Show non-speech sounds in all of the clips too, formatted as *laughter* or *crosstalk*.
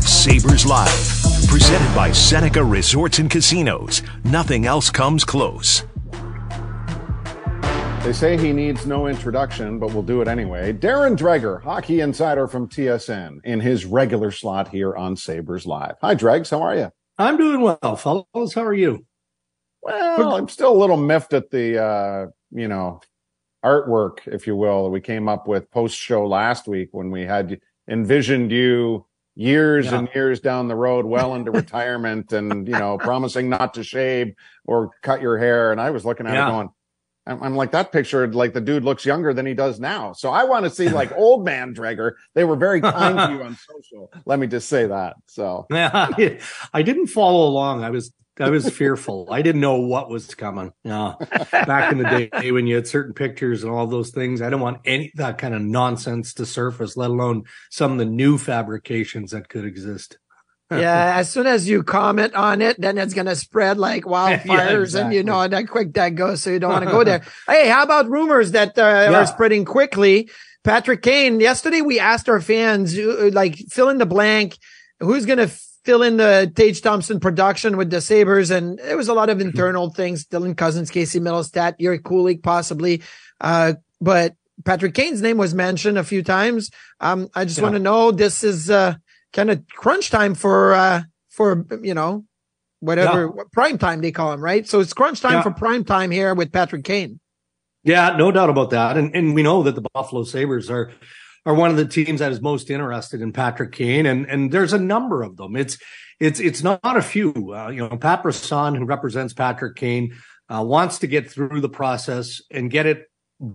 Of Sabres Live. Presented by Seneca Resorts and Casinos. Nothing else comes close. They say he needs no introduction, but we'll do it anyway. Darren Dreger, hockey insider from TSN, in his regular slot here on Sabres Live. Hi, Dregs. How are you? I'm doing well, fellows. How are you? Well, I'm still a little miffed at the, uh, you know, artwork, if you will, that we came up with post show last week when we had envisioned you years yeah. and years down the road, well *laughs* into retirement and, you know, promising not to shave or cut your hair. And I was looking at yeah. it going, I'm, I'm, like that picture, like the dude looks younger than he does now. So I want to see like *laughs* old man Dreger. They were very kind to you *laughs* on social. Let me just say that. So yeah, I didn't follow along. I was I was fearful. I didn't know what was coming. Yeah, back in the day when you had certain pictures and all those things, I didn't want any that kind of nonsense to surface, let alone some of the new fabrications that could exist. *laughs* yeah, as soon as you comment on it, then it's gonna spread like *laughs* wildfires, yeah, exactly. and you know that quick that goes, so you don't want to go there. *laughs* hey, how about rumors that uh, yeah. are spreading quickly? Patrick Kane. Yesterday, we asked our fans, uh, like, fill in the blank. Who's gonna fill in the Tage Thompson production with the Sabres. And there was a lot of mm-hmm. internal things. Dylan Cozens, Casey Mittelstadt, Yuri Kulich, possibly. Uh, but Patrick Kane's name was mentioned a few times. Um, I just yeah. want to know this is, uh, kind of crunch time for, uh, for, you know, whatever yeah. prime time they call him, right? So it's crunch time yeah. for prime time here with Patrick Kane. Yeah, no doubt about that. And, and we know that the Buffalo Sabres are, are one of the teams that is most interested in Patrick Kane, and and there's a number of them. It's it's it's not a few. Uh, you know, Pat who represents Patrick Kane, uh, wants to get through the process and get it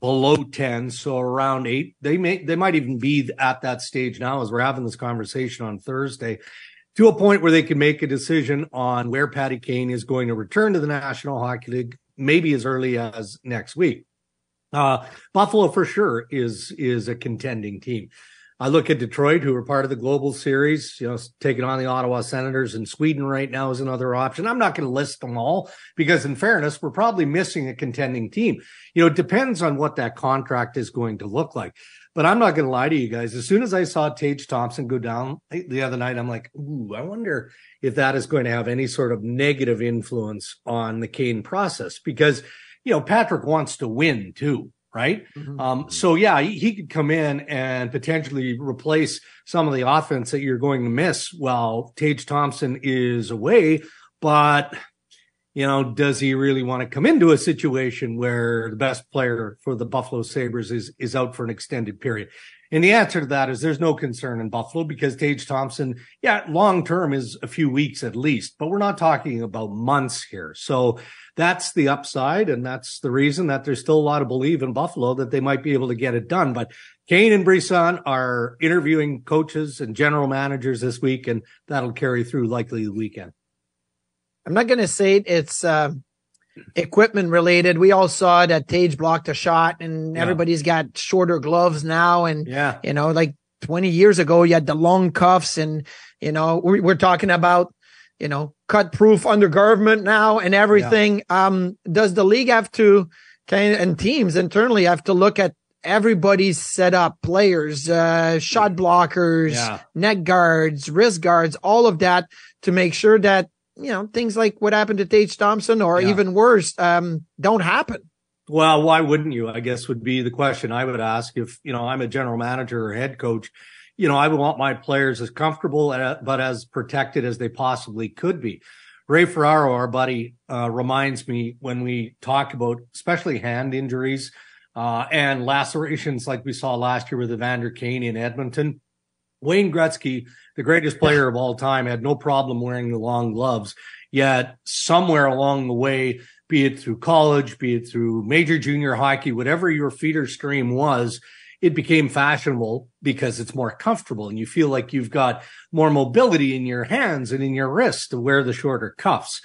below 10 so around 8 they may they might even be at that stage now as we're having this conversation on Thursday to a point where they can make a decision on where Patty Kane is going to return to the National Hockey League maybe as early as next week uh, Buffalo for sure is is a contending team. I look at Detroit, who are part of the global series, you know, taking on the Ottawa Senators and Sweden right now is another option. I'm not going to list them all because in fairness, we're probably missing a contending team. You know, it depends on what that contract is going to look like. But I'm not going to lie to you guys. As soon as I saw Tage Thompson go down the other night, I'm like, ooh, I wonder if that is going to have any sort of negative influence on the Kane process because you know, Patrick wants to win too, right? Mm-hmm. Um, so yeah, he, he, could come in and potentially replace some of the offense that you're going to miss while Tage Thompson is away. But you know, does he really want to come into a situation where the best player for the Buffalo Sabres is is out for an extended period? And the answer to that is there's no concern in Buffalo because Tage Thompson, yeah, long term is a few weeks at least, but we're not talking about months here. So that's the upside. And that's the reason that there's still a lot of belief in Buffalo that they might be able to get it done. But Kane and Brisson are interviewing coaches and general managers this week, and that'll carry through likely the weekend. I'm not going to say it's, uh, equipment related. We all saw that Tage blocked a shot and yeah. everybody's got shorter gloves now. And, yeah. you know, like 20 years ago, you had the long cuffs and, you know, we're, we're talking about, you know, cut proof undergarment now and everything. Yeah. Um, does the league have to of, and teams internally have to look at everybody's set up players, uh, shot blockers, yeah. neck guards, wrist guards, all of that to make sure that you know, things like what happened to Tage Thompson or yeah. even worse, um, don't happen. Well, why wouldn't you? I guess would be the question I would ask if, you know, I'm a general manager or head coach. You know, I would want my players as comfortable, but as protected as they possibly could be. Ray Ferraro, our buddy, uh, reminds me when we talk about especially hand injuries uh, and lacerations like we saw last year with Evander Kane in Edmonton. Wayne Gretzky, the greatest player of all time, had no problem wearing the long gloves. Yet somewhere along the way, be it through college, be it through major junior hockey, whatever your feeder stream was, it became fashionable because it's more comfortable and you feel like you've got more mobility in your hands and in your wrists to wear the shorter cuffs.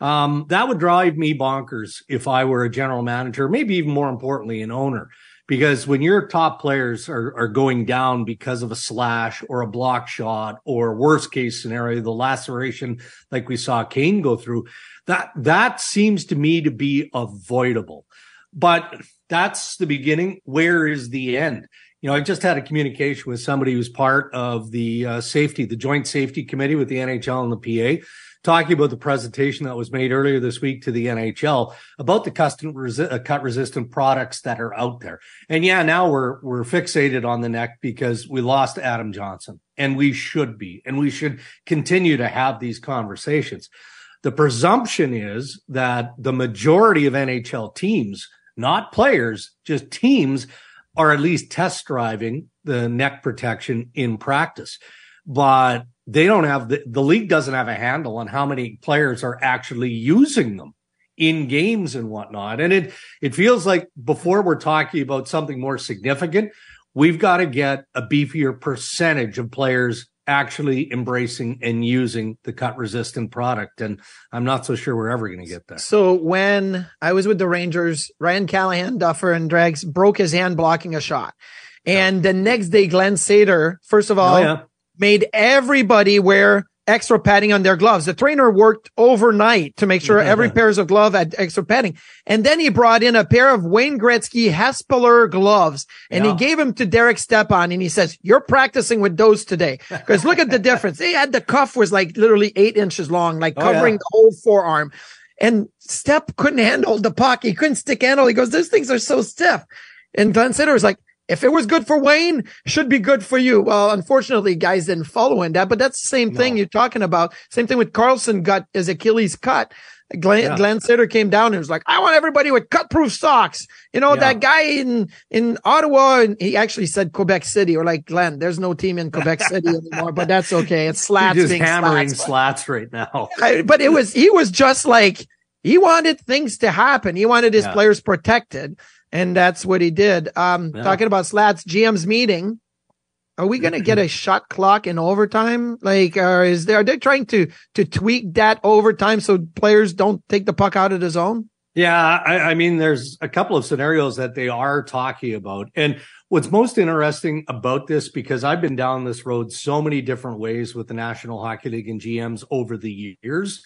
Um, that would drive me bonkers if I were a general manager, maybe even more importantly, an owner. Because when your top players are, are going down because of a slash or a block shot or worst case scenario, the laceration like we saw Kane go through, that that seems to me to be avoidable. But that's the beginning. Where is the end? You know, I just had a communication with somebody who's part of the uh, safety, the joint safety committee with the NHL and the PA talking about the presentation that was made earlier this week to the NHL about the custom resi- uh, cut resistant products that are out there. And yeah, now we're we're fixated on the neck because we lost Adam Johnson, and we should be, and we should continue to have these conversations. The presumption is that the majority of NHL teams, not players, just teams, are at least test driving the neck protection in practice. But they don't have the, the league doesn't have a handle on how many players are actually using them in games and whatnot. And it it feels like before we're talking about something more significant, we've got to get a beefier percentage of players actually embracing and using the cut resistant product. And I'm not so sure we're ever going to get there. So when I was with the Rangers, Ryan Callahan, Duffer, and Dregs broke his hand blocking a shot. And yeah. the next day, Glen Sather, first of oh, all, oh, yeah made everybody wear extra padding on their gloves. The trainer worked overnight to make sure mm-hmm. every pairs of glove had extra padding. And then he brought in a pair of Wayne Gretzky Hespeler gloves and yeah. he gave them to Derek Stepan and he says, you're practicing with those today. Cause look at the difference. They had the cuff was like literally eight inches long, like oh, covering oh, yeah. the whole forearm. And Step couldn't handle the puck. He couldn't stick handle. He goes, those things are so stiff. And Glen Sather was like, if it was good for Wayne, should be good for you. Well, unfortunately, guys didn't follow in that, but that's the same thing you're talking about. Same thing with Carlson got his Achilles cut. Glen, yeah. Glen Sather came down and was like, I want everybody with cut proof socks. You know, yeah. that guy in, in Ottawa, and he actually said Quebec City or like Glen, there's no team in Quebec City *laughs* anymore, but that's okay. It's slats just hammering slats, slats right now. *laughs* I, but it was, he was just like, he wanted things to happen. He wanted his yeah. players protected and that's what he did. Um, yeah. talking about slats, GM's meeting. Are we going to get a *clears throat* shot clock in overtime? Like, or is there, are they trying to, to tweak that overtime so players don't take the puck out of the zone? Yeah. I, I mean, there's a couple of scenarios that they are talking about. And what's most interesting about this, because I've been down this road so many different ways with the National Hockey League and GMs over the years,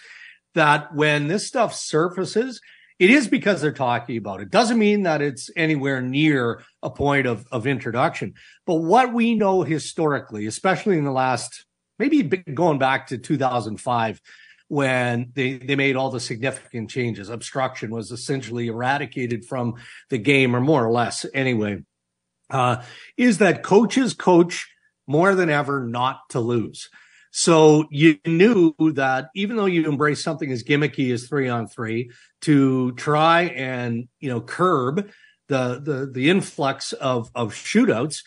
that when this stuff surfaces, it is because they're talking about it. Doesn't mean that it's anywhere near a point of, of introduction. But what we know historically, especially in the last, maybe going back to 2005, when they, they made all the significant changes, obstruction was essentially eradicated from the game, or more or less anyway, uh, is that coaches coach more than ever not to lose. So you knew that even though you embrace something as gimmicky as three on three to try and, you know, curb the, the, the influx of, of shootouts,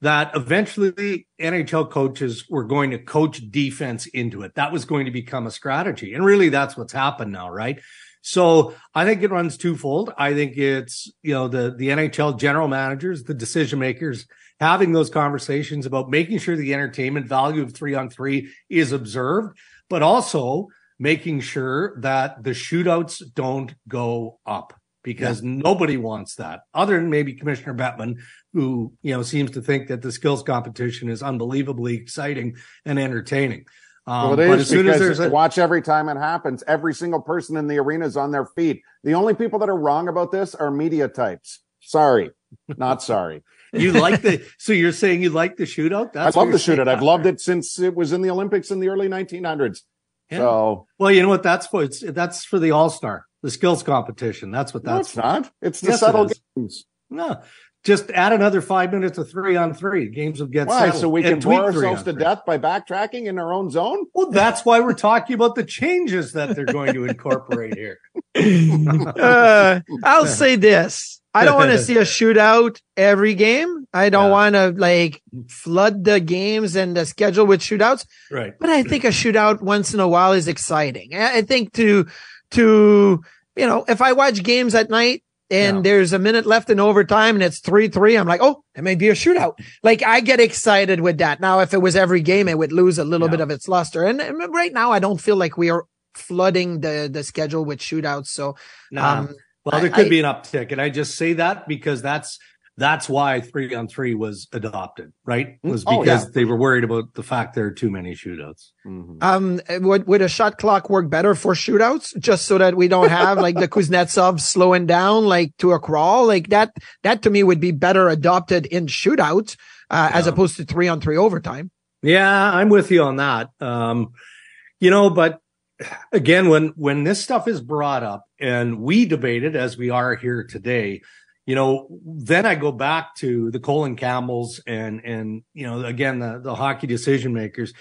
that eventually NHL coaches were going to coach defense into it. That was going to become a strategy. And really that's what's happened now, right? So I think it runs twofold. I think it's, you know, the, the NHL general managers, the decision makers having those conversations about making sure the entertainment value of three on three is observed, but also making sure that the shootouts don't go up because yeah. nobody wants that other than maybe Commissioner Bettman, who, you know, seems to think that the skills competition is unbelievably exciting and entertaining. Um, well, it is because a- watch every time it happens. Every single person in the arena is on their feet. The only people that are wrong about this are media types. Sorry, not sorry. *laughs* You like the *laughs* so you're saying you like the shootout? That's I love the shootout. I've loved it since it was in the Olympics in the early 1900s. Yeah. So well, you know what? That's for it's that's for the All Star. the skills competition. That's what No, that's it's not. It's the Yes, it games. No, just add another five minutes of three on three. Games will get Why? settled. So we can tweak bore three ourselves to death by backtracking in our own zone? Well, that's why we're talking about the changes that they're going to incorporate here. *laughs* uh, I'll say this. I don't want to see a shootout every game. I don't Yeah. want to like flood the games and the schedule with shootouts. Right. But I think a shootout once in a while is exciting. I I think to, to, you know, if I watch games at night and Yeah. there's a minute left in overtime and it's three, three, I'm like, Oh, it may be a shootout. Like I get excited with that. Now, if it was every game, it would lose a little Yeah. bit of its luster. And, and right now, I don't feel like we are flooding the, the schedule with shootouts. So, Nah. um, Well, there I- could I- be an uptick, and I just say that because that's that's why three on three was adopted, right? Was Oh, because yeah. they were worried about the fact there are too many shootouts. Mhm. Um, would would a shot clock work better for shootouts, just so that we don't have like the *laughs* Kuznetsov slowing down like to a crawl, like that? That to me would be better adopted in shootouts uh, as opposed to three on three overtime. Yeah, I'm with you on that. Um, you know, but again, when when this stuff is brought up and we debate it as we are here today, you know, then I go back to the Colin Campbells and and you know, again the the hockey decision makers,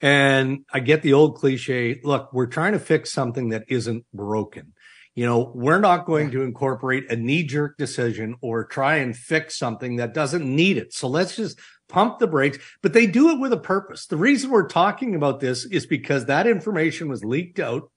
and I get the old cliche. Look, we're trying to fix something that isn't broken. You know, we're not going to incorporate a knee jerk decision or try and fix something that doesn't need it. So let's just pump the brakes, but they do it with a purpose. The reason we're talking about this is because that information was leaked out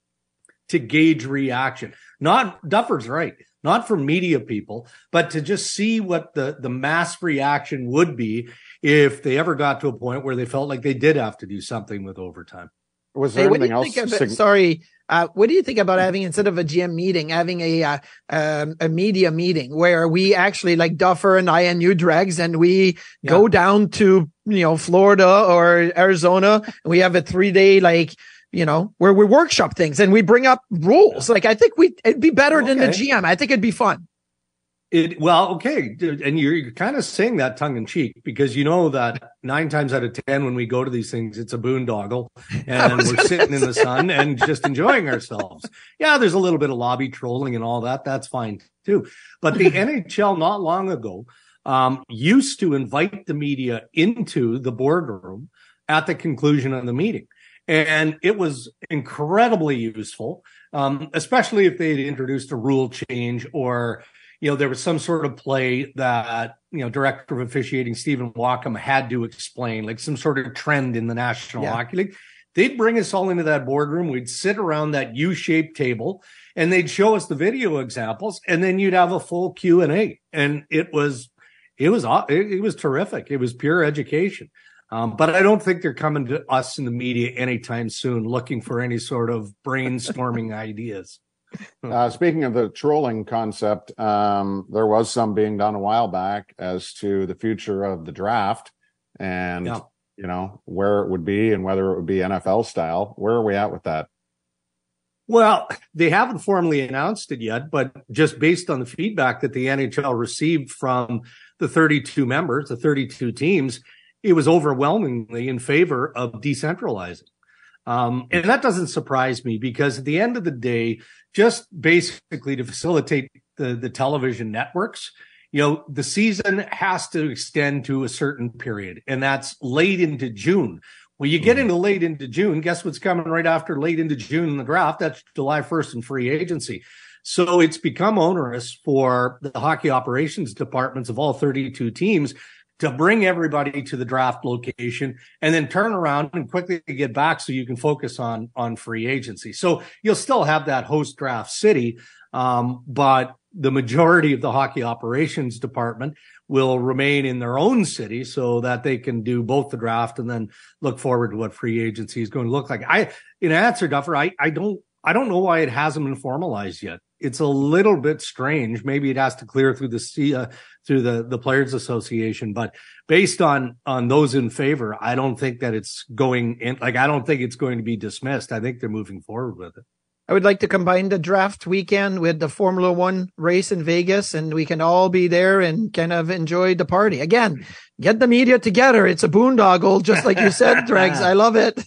to gauge reaction. Not Duffer's right, not from media people, but to just see what the, the mass reaction would be if they ever got to a point where they felt like they did have to do something with overtime. Was there what do anything else? it? sig- Sorry, uh, what do you think about having instead of a GM meeting, having a uh, um, a media meeting where we actually like Duffer and I and you dregs, and we go down to you know Florida or Arizona, and we have a three day like you know where we workshop things and we bring up rules. Like I think we it'd be better than the GM. I think it'd be fun. It well, okay, and you're, you're kind of saying that tongue in cheek because you know that nine times out of ten when we go to these things, it's a boondoggle, *laughs* and we're sitting in the sun and just enjoying ourselves. Yeah, there's a little bit of lobby trolling and all that. That's fine too. But the *laughs* NHL not long ago um, used to invite the media into the boardroom at the conclusion of the meeting. And it was incredibly useful, um, especially if they had introduced a rule change or, you know, there was some sort of play that, you know, director of officiating Stephen Walkom had to explain, like some sort of trend in the National Yeah. Hockey League. They'd bring us all into that boardroom. We'd sit around that U-shaped table and they'd show us the video examples and then you'd have a full Q and A. And it was, it was, it, it was terrific. It was pure education. Um, but I don't think they're coming to us in the media anytime soon looking for any sort of brainstorming *laughs* ideas. Uh, speaking of the trolling concept, um, there was some being done a while back as to the future of the draft and, Yeah. you know, where it would be and whether it would be NFL style. Where are we at with that? Well, they haven't formally announced it yet, but just based on the feedback that the NHL received from the 32 members, the 32 teams, it was overwhelmingly in favor of decentralizing. Um, and that doesn't surprise me because at the end of the day, just basically to facilitate the, the television networks, you know, the season has to extend to a certain period, and that's late into June. Well, you get into late into June. Guess what's coming right after late into June in the draft? That's July 1st and free agency. So it's become onerous for the hockey operations departments of all 32 teams to bring everybody to the draft location and then turn around and quickly get back so you can focus on on free agency. So you'll still have that host draft city, um, but the majority of the hockey operations department will remain in their own city so that they can do both the draft and then look forward to what free agency is going to look like. I, in answer, Duffer, I, I don't, I don't know why it hasn't been formalized yet. It's a little bit strange. Maybe it has to clear through the uh, through the the players association, but based on on those in favor, I don't think that it's going in. Like I don't think it's going to be dismissed. I think they're moving forward with it. I would like to combine the draft weekend with the Formula One race in Vegas, and we can all be there and kind of enjoy the party. Again, get the media together. It's a boondoggle, just like you said, *laughs* Dregs. I love it.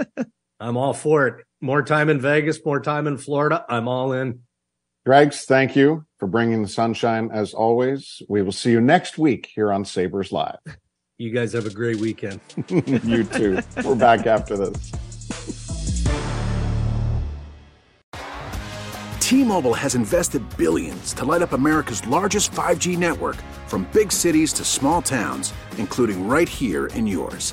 *laughs* I'm all for it. More time in Vegas, more time in Florida. I'm all in. Dregs, thank you for bringing the sunshine as always. We will see you next week here on Sabres Live. You guys have a great weekend. *laughs* you too. We're back after this. T-Mobile has invested billions to light up America's largest 5G network from big cities to small towns, including right here in yours.